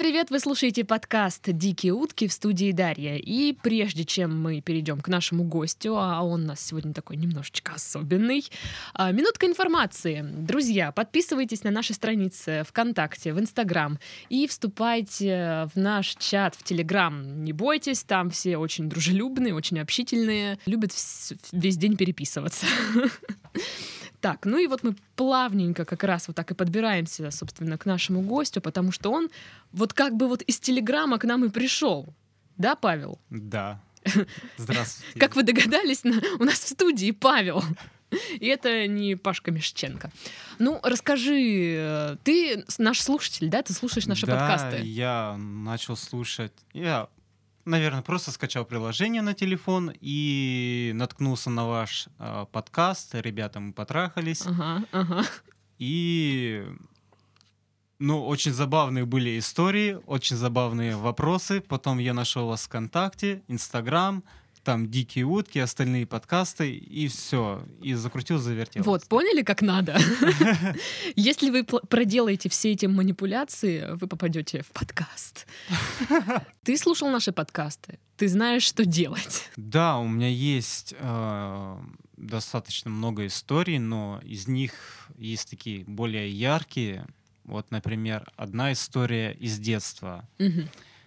привет! Вы слушаете подкаст «Дикие утки» в студии Дарья. И прежде чем мы перейдем к нашему гостю, а он у нас сегодня такой немножечко особенный, а, минутка информации. Друзья, подписывайтесь на наши страницы ВКонтакте, в Инстаграм и вступайте в наш чат в Телеграм. Не бойтесь, там все очень дружелюбные, очень общительные, любят весь день переписываться. Так, ну и вот мы плавненько как раз вот так и подбираемся, собственно, к нашему гостю, потому что он вот как бы вот из Телеграма к нам и пришел. Да, Павел? Да. Здравствуйте. Как вы догадались, у нас в студии Павел. И это не Пашка Мешченко. Ну, расскажи, э, ты наш слушатель, да? Ты слушаешь наши да, подкасты? Да, я начал слушать. Я наверное, просто скачал приложение на телефон и наткнулся на ваш э, подкаст. Ребята, мы потрахались. Ага, ага. И ну, очень забавные были истории, очень забавные вопросы. Потом я нашел вас ВКонтакте, Инстаграм, там дикие утки, остальные подкасты, и все. И закрутил, завертел. Вот, поняли, как надо? Если вы проделаете все эти манипуляции, вы попадете в подкаст. Ты слушал наши подкасты? Ты знаешь, что делать? Да, у меня есть э, достаточно много историй, но из них есть такие более яркие. Вот, например, одна история из детства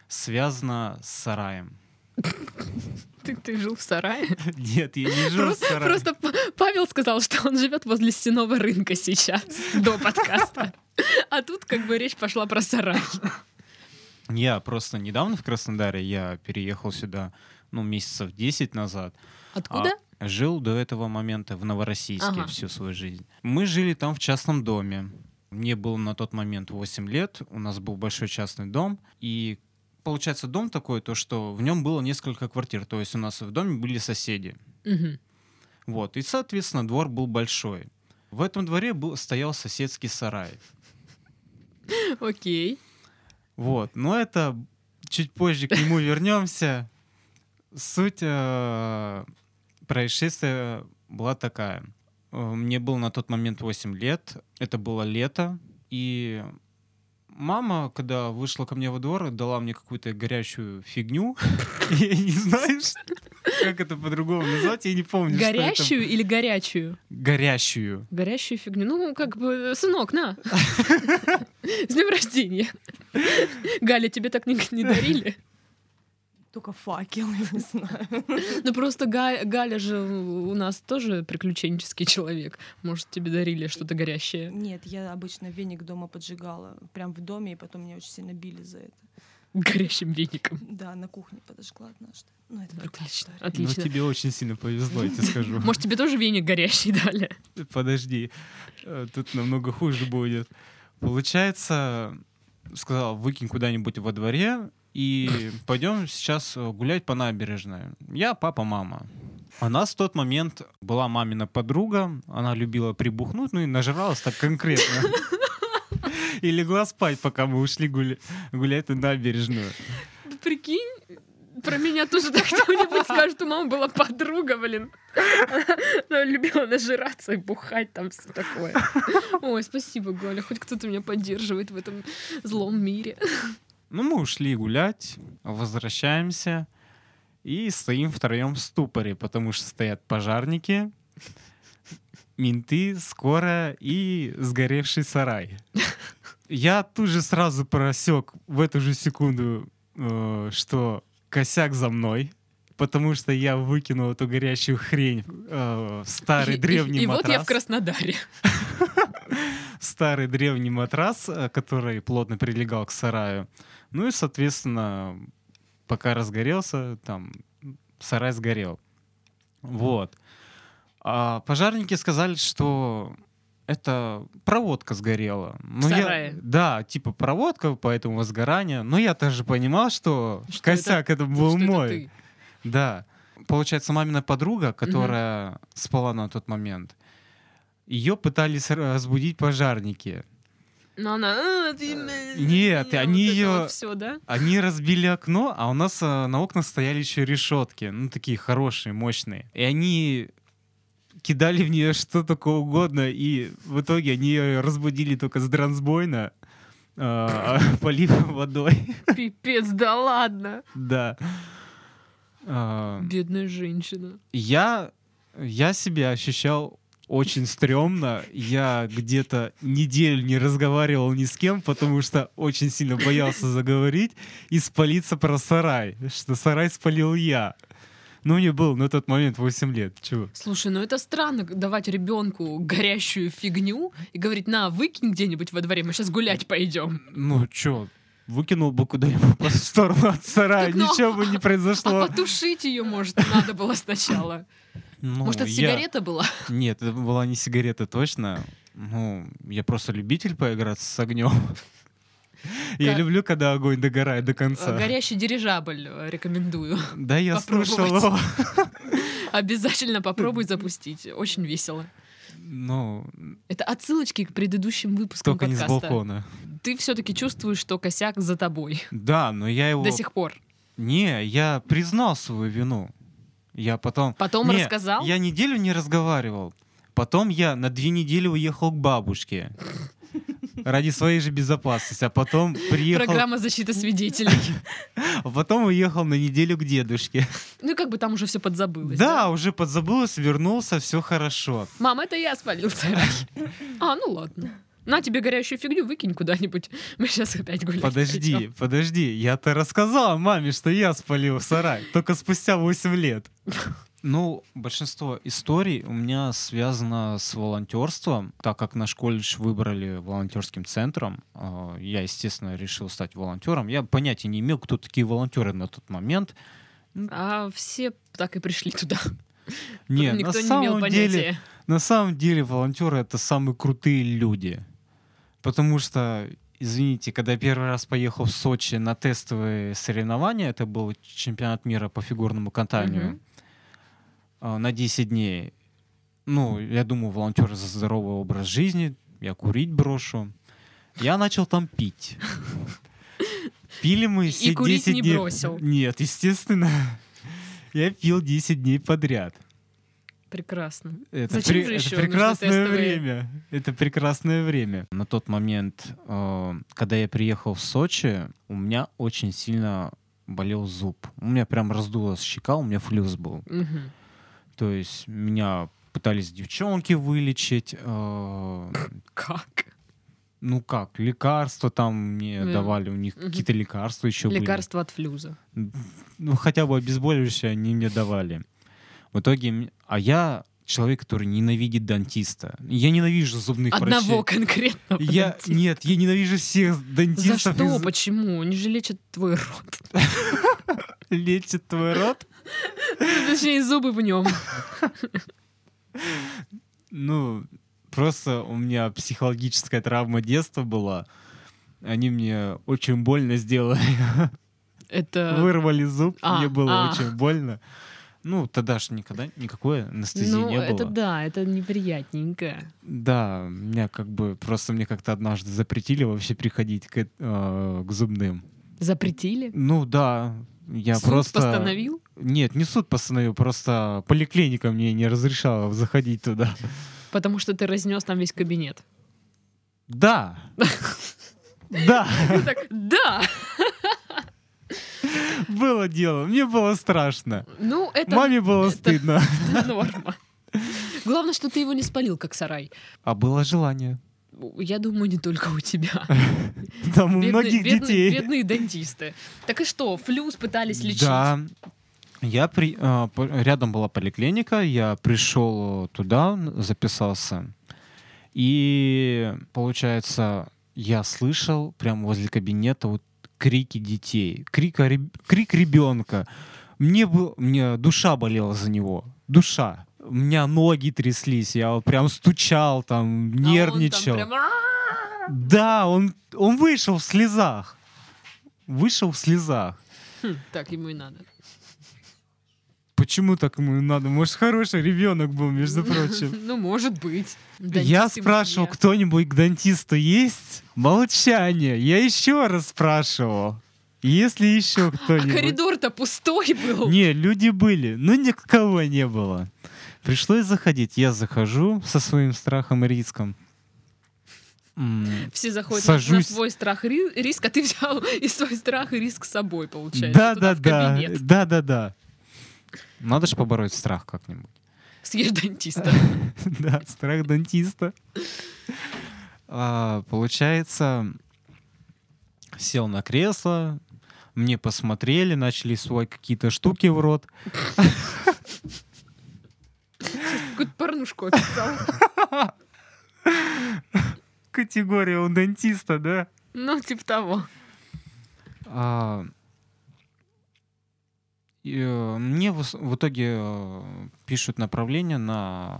связана с сараем. Ты, ты жил в сарае? Нет, я не жил просто, в сарае. Просто Павел сказал, что он живет возле стенового рынка сейчас, до подкаста. А тут как бы речь пошла про сарай. Я просто недавно в Краснодаре, я переехал сюда, ну, месяцев 10 назад. Откуда? А жил до этого момента в Новороссийске ага. всю свою жизнь. Мы жили там в частном доме. Мне было на тот момент 8 лет, у нас был большой частный дом, и получается, дом такой, то что в нем было несколько квартир. То есть у нас в доме были соседи. Угу. Вот. И, соответственно, двор был большой. В этом дворе был, стоял соседский сарай. Окей. Вот. Но это чуть позже к нему вернемся. Суть э, происшествия была такая. Э, мне было на тот момент 8 лет. Это было лето. И мама, когда вышла ко мне во двор, дала мне какую-то горячую фигню. Я не знаю, как это по-другому назвать, я не помню. Горящую или горячую? Горящую. Горящую фигню. Ну, как бы, сынок, на. С днем рождения. Галя, тебе так не дарили? Только факел, я не знаю. Ну просто Галя, Галя же у нас тоже приключенческий человек. Может, тебе дарили что-то горящее? Нет, я обычно веник дома поджигала. Прям в доме, и потом меня очень сильно били за это. Горящим веником. Да, на кухне подожгла однажды. Ну, это отлично, отлично. Ну, тебе очень сильно повезло, я тебе скажу. Может, тебе тоже веник горящий дали? Подожди, э, тут намного хуже будет. Получается, сказал, выкинь куда-нибудь во дворе, и пойдем сейчас э, гулять по набережной. Я, папа, мама. У нас в тот момент была мамина подруга, она любила прибухнуть, ну и нажралась так конкретно. И легла спать, пока мы ушли гуля- гулять на набережную. Прикинь, про меня тоже так кто-нибудь скажет, у мамы была подруга, блин. Она любила нажираться и бухать там все такое. Ой, спасибо, Галя, хоть кто-то меня поддерживает в этом злом мире. Ну, мы ушли гулять, возвращаемся и стоим втроем в ступоре, потому что стоят пожарники, менты, скорая и сгоревший сарай. Я тут же сразу просек в эту же секунду, э, что косяк за мной, потому что я выкинул эту горящую хрень э, в старый древний и, и, матрас. И вот я в Краснодаре. Старый древний матрас, э, который плотно прилегал к сараю. Ну и, соответственно, пока разгорелся, там сарай сгорел. Вот. А пожарники сказали, что это проводка сгорела. Ну, я, да, типа проводка, поэтому возгорание. Но я тоже понимал, что, что косяк это, это был что мой. Это ты? Да. Получается, мамина подруга, которая угу. спала на тот момент, ее пытались разбудить пожарники. Но она... «А, Нет, они ее... Все, да? Они разбили окно, а у нас э, на окна стояли еще решетки. Ну, такие хорошие, мощные. И они кидали в нее что только угодно, и в итоге они ее разбудили только с дрансбойна. а, полив водой. Пипец, да ладно. Да. Бедная женщина. Я, я себя ощущал очень стрёмно. Я где-то неделю не разговаривал ни с кем, потому что очень сильно боялся заговорить и спалиться про сарай, что сарай спалил я. Ну, мне было на тот момент 8 лет. Чего? Слушай, ну это странно давать ребенку горящую фигню и говорить, на, выкинь где-нибудь во дворе, мы сейчас гулять пойдем. Ну, чё, выкинул бы куда-нибудь по сторону от сарая, Так, ну, ничего бы не А произошло. потушить ее, может, надо было сначала. Ну, Может, это я- сигарета была? Нет, это была не сигарета точно. Ну, я просто любитель поиграться с огнем. Я Как- люблю, когда огонь догорает до конца. Горящий дирижабль э, рекомендую. Да, я попробовать. слышал его. Обязательно попробуй запустить. Очень весело. Ну, Это отсылочки к предыдущим выпускам только не с подкаста. балкона. Ты все-таки чувствуешь, что косяк за тобой Да, но я его... до сих пор. Не, я признал свою вину. Я потом... Потом Не, рассказал? Я неделю не разговаривал. Потом я на две недели уехал к бабушке. Ради своей же безопасности. А потом приехал... Программа защиты свидетелей. А потом уехал на неделю к дедушке. Ну, как бы там уже все подзабылось. Да, уже подзабылось, вернулся, все хорошо. Мам, это я спалил сарай. А, ну ладно. На тебе горящую фигню, выкинь куда-нибудь. Мы сейчас опять гулять Подожди, пойдем. подожди. Я-то рассказал маме, что я спалил сарай. Только спустя 8 лет. Ну, большинство историй у меня связано с волонтерством, так как наш колледж выбрали волонтерским центром. э, Я, естественно, решил стать волонтером. Я понятия не имел, кто такие волонтеры на тот момент. А все так и пришли туда. Не, Никто на не имел самом деле, понятия. на самом деле волонтеры это самые крутые люди. Потому что, извините, когда я первый раз поехал в Сочи на тестовые соревнования, это был чемпионат мира по фигурному катанию Мгм. А, на 10 дней. Ну, я думаю, волонтеры за здоровый образ жизни, я курить брошу. Я начал там пить. Пили мы И все курить 10 не дней. бросил. Нет, естественно. Я пил 10 дней подряд. Прекрасно. Это, Зачем пре- же это еще нужны прекрасное время. Это прекрасное время. На тот момент, э, когда я приехал в Сочи, у меня очень сильно болел зуб. У меня прям раздулась щека, у меня флюс был. Мгм. То есть меня пытались девчонки вылечить. э, Как? ну как, лекарства там мне Э, давали, у них мгм. какие-то лекарства еще были. Лекарство от флюза. ну, хотя бы обезболивающее они мне давали. В итоге, а я человек, который ненавидит дантиста. Я ненавижу зубных Одного врачей. конкретного. Я, дантиста. нет, я ненавижу всех За дантистов. что? из- Почему? Они же лечат твой рот. Лечит твой рот. Точнее, зубы в нем. Ну, просто у меня психологическая травма детства была. Они мне очень больно сделали. Это... Вырвали зуб, а, мне было а. очень больно. Ну, тогда ж никогда никакой анестезии Ну, не было. это да, это неприятненько. Да, меня как бы просто мне как-то однажды запретили вообще приходить к, э, к зубным. Запретили? Ну да, я Суд просто постановил? нет, не суд постановил, просто поликлиника мне не разрешала заходить туда. Потому что ты разнес там весь кабинет. Да, да, да! было дело, мне было страшно, Ну, это, маме было стыдно, это норма. Главное, что ты его не спалил, как сарай. а было желание. Я думаю, не только у тебя. Там у многих детей. Бедные дантисты. Так и что, флюс пытались лечить? Да. Я при, по- рядом была поликлиника, я пришел туда, записался. И получается, я слышал прямо возле кабинета вот крики детей, крик, крик ребенка. Мне, был, мне душа болела за него. Душа. У меня ноги тряслись, я вот прям стучал там, А он там нервничал. прям! Да, он, он вышел в слезах. Вышел в слезах. Хм, Так ему и надо. Почему так ему надо? Может, хороший ребенок был, между прочим. Ну, может быть. Я спрашивал, кто-нибудь к дантисту есть? Молчание. Я еще раз спрашивал. Если еще А кто-нибудь... коридор-то пустой был. Не, люди были, но никого не было. Пришлось заходить. Я захожу со своим страхом и риском. Все заходят на- на Сажусь. свой страх и ри- риск, а ты взял и свой страх и риск с собой, получается. Да, да, да, да, да, да. Надо же побороть страх как-нибудь. Съешь дантиста. Да, страх дантиста. А, Получается, сел на кресло, мне посмотрели, начали свой какие-то штуки в рот. Какую-то порнушку описал. Категория у дантиста, да? Ну, типа того. А, и, э, мне в, в итоге э, пишут направление на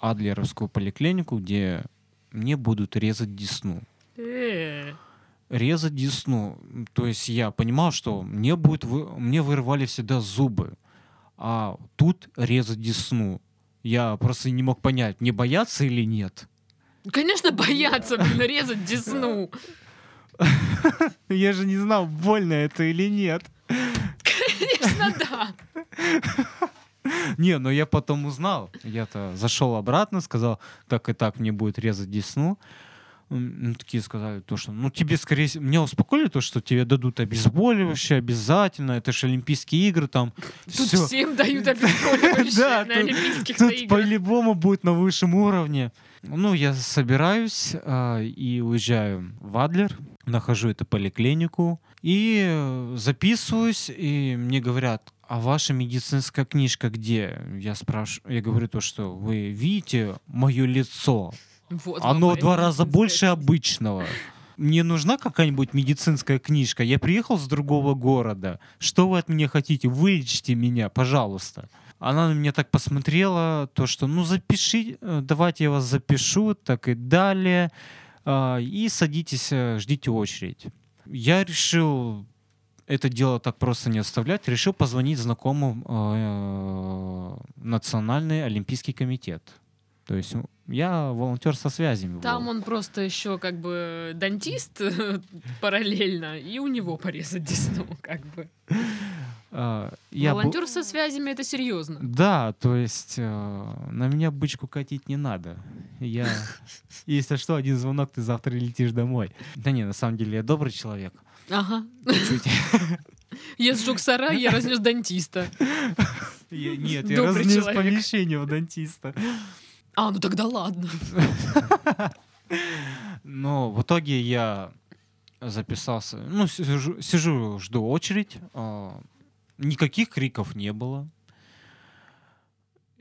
Адлеровскую поликлинику, где мне будут резать десну. Э, резать десну. То есть я понимал, что мне будет вы- мне вырывали всегда зубы, а тут резать десну. Я просто не мог понять, не бояться или нет. Конечно, боятся, блин, резать десну. Я же не знал, больно это или нет. Конечно, да. Не, но я потом узнал. Я-то зашел обратно, сказал, так и так мне будет резать десну. Ну, такие сказали, то, что, ну, тебе, скорее всего, меня успокоили, то, что тебе дадут обезболивающее обязательно, это же Олимпийские игры, там, Тут всё. всем дают обезболивающее Да, на тут- Олимпийских Тут играх. по-любому будет на высшем уровне. Ну, я собираюсь а, и уезжаю в Адлер, нахожу эту поликлинику и э, записываюсь, и мне говорят, а ваша медицинская книжка где? Я спрашиваю, я говорю то, что вы видите мое лицо, Вот оно в два раза больше обычного. Мне нужна какая-нибудь медицинская книжка. Я приехал с другого города. Что вы от меня хотите? Вылечите меня, пожалуйста. Она на меня так посмотрела, то что, ну запиши, э, давайте я вас запишу, так и далее. А, И садитесь, э, ждите очередь. Я решил это дело так просто не оставлять, решил позвонить знакомым э, Национальный Олимпийский комитет. То есть я волонтер со связями. Там был. он просто еще как бы дантист параллельно, и у него порезать десну, как бы. А, я был- Волонтер со связями это серьезно. Да, то есть э, на меня бычку катить не надо. Я, если что, один звонок, ты завтра летишь домой. Да не, на самом деле я добрый человек. Ага. Чуть. Я сжег сарай, я разнес дантиста. Нет, я разнес помещение у дантиста. А, ну тогда ладно. Но в итоге я записался. Ну, сижу, жду очередь. а, Никаких криков не было.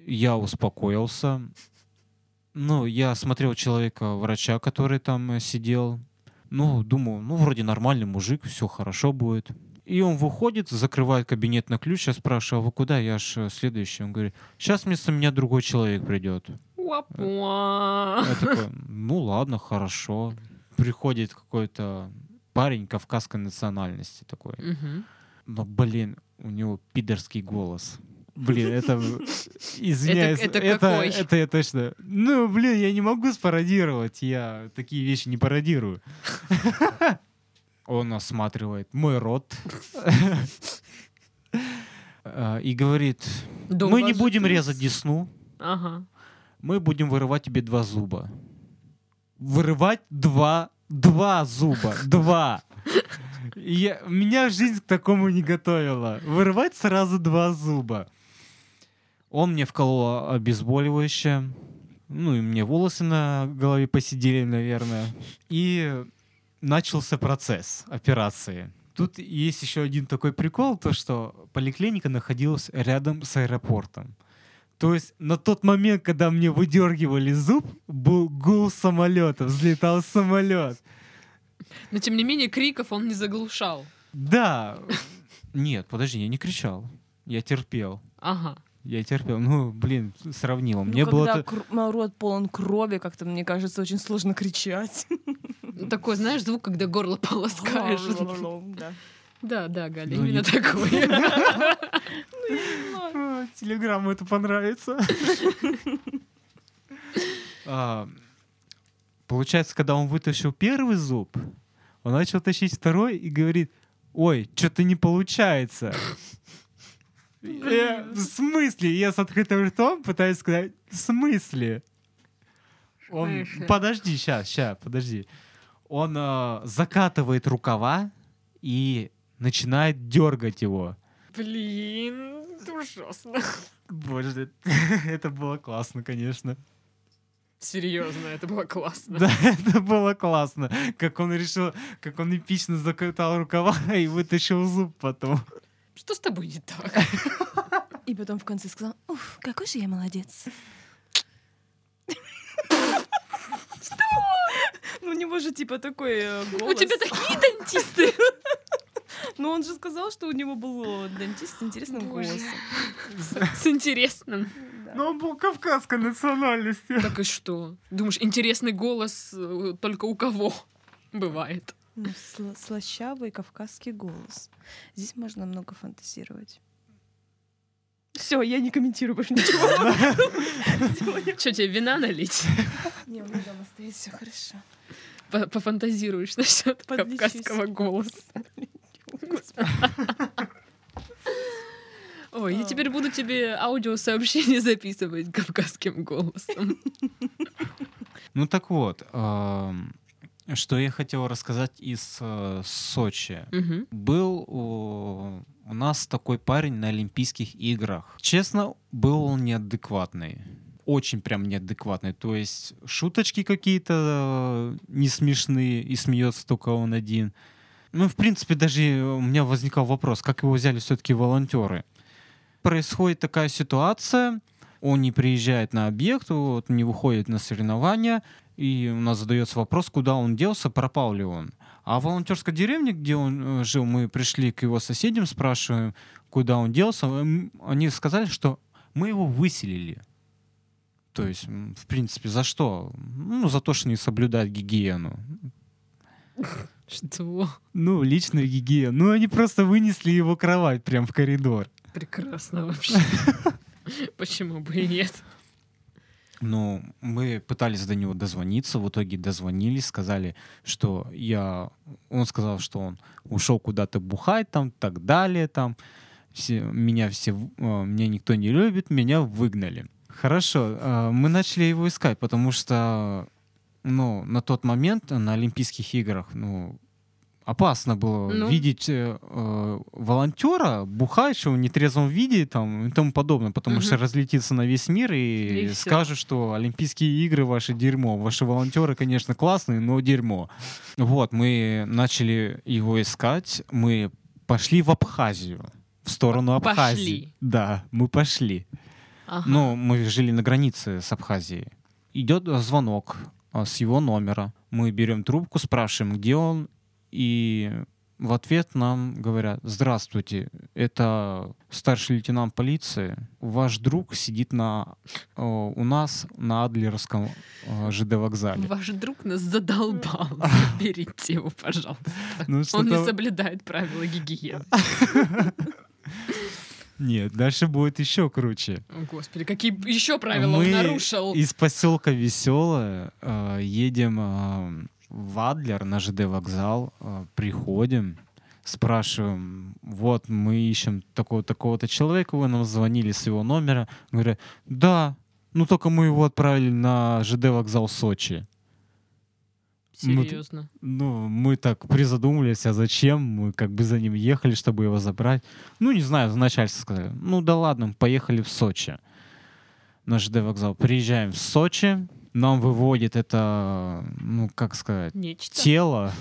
Я успокоился. Ну, я смотрел человека, врача, который там сидел. Ну, думаю, ну, вроде нормальный мужик, все хорошо будет. И он выходит, закрывает кабинет на ключ. Я спрашиваю, а вы куда? Я ж э, следующий. Он говорит, сейчас вместо меня другой человек придет. Уа-пуа. Я такой, ну ладно, хорошо. Приходит какой-то парень кавказской национальности такой. Но, блин, у него пидорский голос. Блин, это... Извиняюсь, это это, какой? это я точно... Ну, блин, я не могу спародировать. Я такие вещи не пародирую. Он осматривает мой рот. А, И говорит, мы не будем резать десну. Ага. Мы будем вырывать тебе два зуба. Вырывать два, два зуба, два. Я, меня жизнь к такому не готовила. Вырывать сразу два зуба. Он мне вколол обезболивающее. Ну и мне волосы на голове посидели, наверное. И начался процесс операции. Тут есть еще один такой прикол, то что поликлиника находилась рядом с аэропортом. То есть на тот момент, когда мне выдергивали зуб, был гул самолета, взлетал самолет. Но тем не менее криков он не заглушал. Да. Нет, подожди, я не кричал. Я терпел. Ага. Я терпел. Ну, блин, сравнимо. Ну, Мне было... когда кр- рот полон крови, как-то, мне кажется, очень сложно кричать. Такой, знаешь, звук, когда горло полоскаешь. Да. Да, Галя, Ну, именно такой. А, Телеграмму это понравится. А, Получается, когда он вытащил первый зуб, он начал тащить второй и говорит, ой, что-то не получается. Я, в смысле? Я с открытым ртом пытаюсь сказать, в смысле? Он, подожди, сейчас, сейчас, подожди. Он э, закатывает рукава и начинает дергать его. Блин, это ужасно. Боже, это было классно, конечно. Серьезно, это было классно. Да, это было классно. Как он решил, как он эпично закатал рукава и вытащил зуб потом. Что с тобой не так? И потом в конце сказал, уф, какой же я молодец. Ну, у него же типа такой э, У голос. тебя такие дантисты. Ну, он же сказал, что у него был дантист с интересным голосом. С интересным. Но он был кавказской национальности. Так и что? Думаешь, интересный голос э, только у кого бывает? Ну, сла- слащавый кавказский голос. Здесь можно много фантазировать. Все, я не комментирую больше ничего. Что, тебе вина налить? Не, у меня дома стоит все хорошо. По- Пофантазируешь насчет кавказского голоса. Ой, я теперь буду тебе аудиосообщение записывать кавказским голосом. Ну так вот, что я хотел рассказать из э, Сочи. Был у, у нас такой парень на Олимпийских играх. Честно, был он неадекватный. Очень прям неадекватный. То есть шуточки какие-то э, не смешные, и смеется только он один. Ну, в принципе, даже у меня возникал вопрос, как его взяли все-таки волонтеры. Происходит такая ситуация, он не приезжает на объект, вот, не выходит на соревнования, и у нас задается вопрос, куда он делся, пропал ли он. А в волонтерской деревне, где он э, жил, мы пришли к его соседям, спрашиваем, куда он делся. Они сказали, что мы его выселили. То есть, в принципе, за что? Ну, за то, что не соблюдает гигиену. Что? Ну, личную гигиену. Ну, они просто вынесли его кровать прям в коридор. Прекрасно вообще. Почему бы и нет? Ну, мы пытались до него дозвониться, в итоге дозвонились, сказали, что я... Он сказал, что он ушел куда-то бухать там, так далее, там. Все, меня все... э, Меня никто не любит, меня выгнали. Хорошо, э, мы начали его искать, потому что, ну, на тот момент на Олимпийских играх, ну, опасно было Ну. видеть э, э, волонтера, бухающего в нетрезвом виде там, и тому подобное, потому Мгм. что разлетится на весь мир и, И скажет, что Олимпийские игры ваши дерьмо. Ваши волонтеры, конечно, классные, но дерьмо. Вот, мы начали его искать, мы пошли в Абхазию, в сторону Абхазии. пошли? Да, мы пошли. Ага. Ну, мы жили на границе с Абхазией. Идет звонок с его номера. Мы берем трубку, спрашиваем, где он, и в ответ нам говорят, здравствуйте, это старший лейтенант полиции. Ваш друг сидит на, э, у нас на Адлеровском э, ЖД вокзале. Ваш друг нас задолбал. Берите его, пожалуйста. Ну, Он не соблюдает правила гигиены. Нет, дальше будет еще круче. О, Господи, какие еще правила Мы он нарушил? из поселка Веселое э, едем э, в Адлер на ЖД вокзал, э, приходим, спрашиваем, вот мы ищем такого такого-то человека, вы нам звонили с его номера, говорят, да, ну только мы его отправили на ЖД вокзал Сочи. Ну, Серьезно. Ну, мы так призадумались, а зачем? Мы как бы за ним ехали, чтобы его забрать. Ну, не знаю, начальство сказали. Ну да ладно, поехали в Сочи. На ЖД вокзал. Приезжаем в Сочи. Нам выводит это, ну, как сказать, Нечто. тело,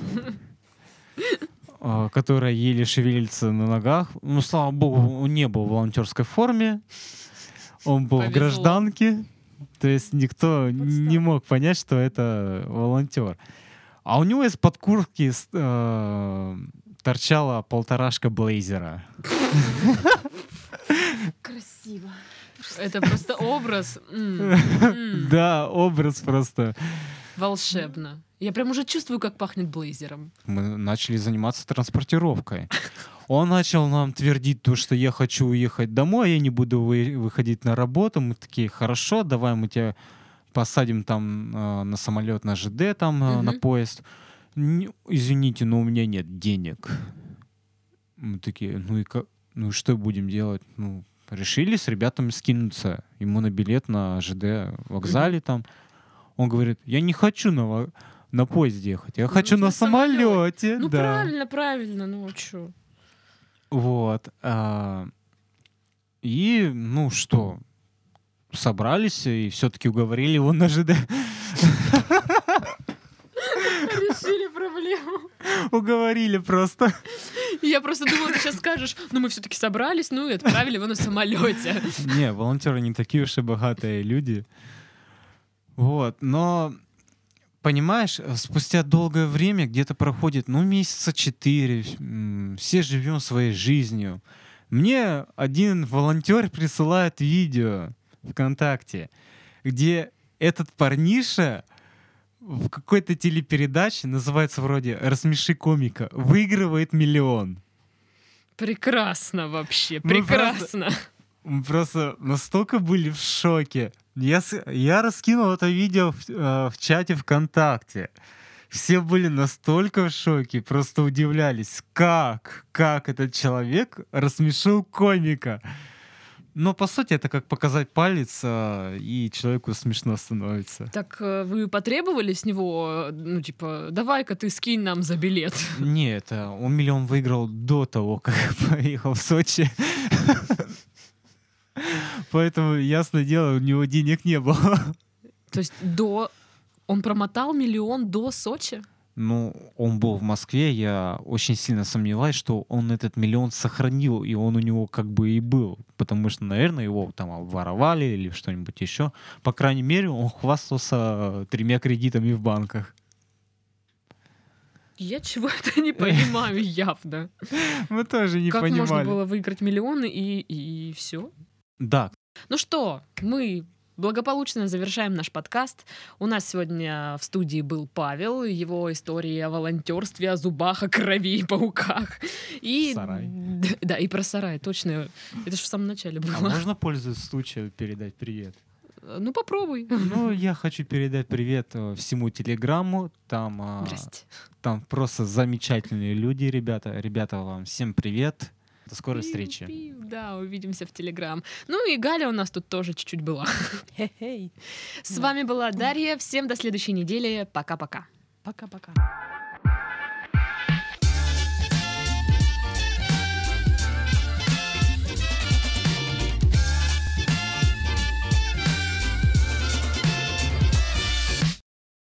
а, которое еле шевелится на ногах. Ну, слава богу, он не был в волонтерской форме. Он был в гражданке. То есть никто не мог понять, что это волонтер. А у него из-под куртки э, торчала полторашка блейзера. Красиво. Это просто образ. Да, образ просто. Волшебно. Я прям уже чувствую, как пахнет блейзером. Мы начали заниматься транспортировкой. Он начал нам твердить то, что я хочу уехать домой, я не буду вы- выходить на работу. Мы такие, хорошо, давай мы тебя посадим там э, на самолет, на ЖД, там, э, на поезд. «Не- извините, но у меня нет денег. Мы такие, ну и, ка- ну и что будем делать? Ну, решили с ребятами скинуться ему на билет на ЖД вокзале там. Он говорит, я не хочу на, на поезде ехать, я Ну, хочу на на самолете. Ну да. правильно, правильно, ну чё. Вот. а, И, ну что, собрались и все-таки уговорили его на ЖД. Решили проблему. Уговорили просто. Я просто думала, ты сейчас скажешь, ну мы все-таки собрались, ну и отправили его на самолете. Не, волонтеры не такие уж и богатые люди. Вот, но понимаешь, спустя долгое время, где-то проходит, ну, месяца четыре, все живем своей жизнью. Мне один волонтер присылает видео ВКонтакте, где этот парниша в какой-то телепередаче, называется вроде «Рассмеши комика», выигрывает миллион. Прекрасно вообще, Мы просто- прекрасно. Мы просто настолько были в шоке. Я, я раскинул это видео в, э, в чате ВКонтакте. Все были настолько в шоке, просто удивлялись, как, как этот человек рассмешил комика. Но по сути это как показать палец, а, и человеку смешно становится. Так э, вы потребовали с него, ну типа, давай-ка ты скинь нам за билет. Не, это он миллион выиграл до того, как поехал в Сочи. Поэтому, ясное дело, у него денег не было. То есть до... Он промотал миллион до Сочи? Ну, он был в Москве, я очень сильно сомневаюсь, что он этот миллион сохранил, и он у него как бы и был. Потому что, наверное, его там воровали или что-нибудь еще. По крайней мере, он хвастался тремя кредитами в банках. Я чего-то не понимаю явно. Мы тоже не как понимали. можно было выиграть миллионы и, и все? Да, Ну что, мы благополучно завершаем наш подкаст. У нас сегодня в студии был Павел, его истории о волонтерстве, о зубах, о крови и пауках. И... Сарай. Д- Да, и про сарай, точно. Это же в самом начале а было. можно, пользуясь случаем, передать привет? Ну, попробуй. Ну, я хочу передать привет э, всему Телеграмму. Там, а, Здрасте. там просто замечательные люди, ребята. Ребята, вам всем привет. До скорой встречи. Пиу-пиу. Да, увидимся в Телеграм. Ну и Галя у нас тут тоже чуть-чуть была. Хе-хей. С Да. вами была Дарья. Всем до следующей недели. Пока-пока. Пока-пока.